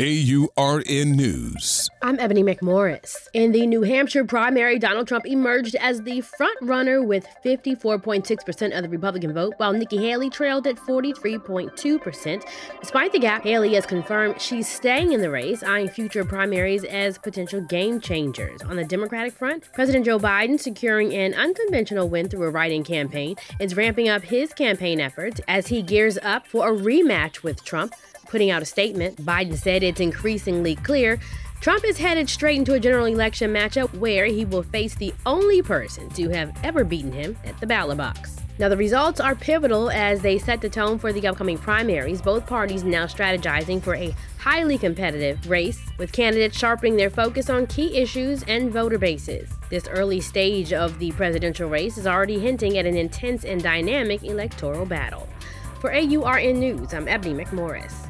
AURN News. I'm Ebony McMorris. In the New Hampshire primary, Donald Trump emerged as the front runner with 54.6% of the Republican vote, while Nikki Haley trailed at 43.2%. Despite the gap, Haley has confirmed she's staying in the race, eyeing future primaries as potential game changers. On the Democratic front, President Joe Biden, securing an unconventional win through a write in campaign, is ramping up his campaign efforts as he gears up for a rematch with Trump. Putting out a statement, Biden said it's increasingly clear Trump is headed straight into a general election matchup where he will face the only person to have ever beaten him at the ballot box. Now, the results are pivotal as they set the tone for the upcoming primaries. Both parties now strategizing for a highly competitive race, with candidates sharpening their focus on key issues and voter bases. This early stage of the presidential race is already hinting at an intense and dynamic electoral battle. For AURN News, I'm Ebony McMorris.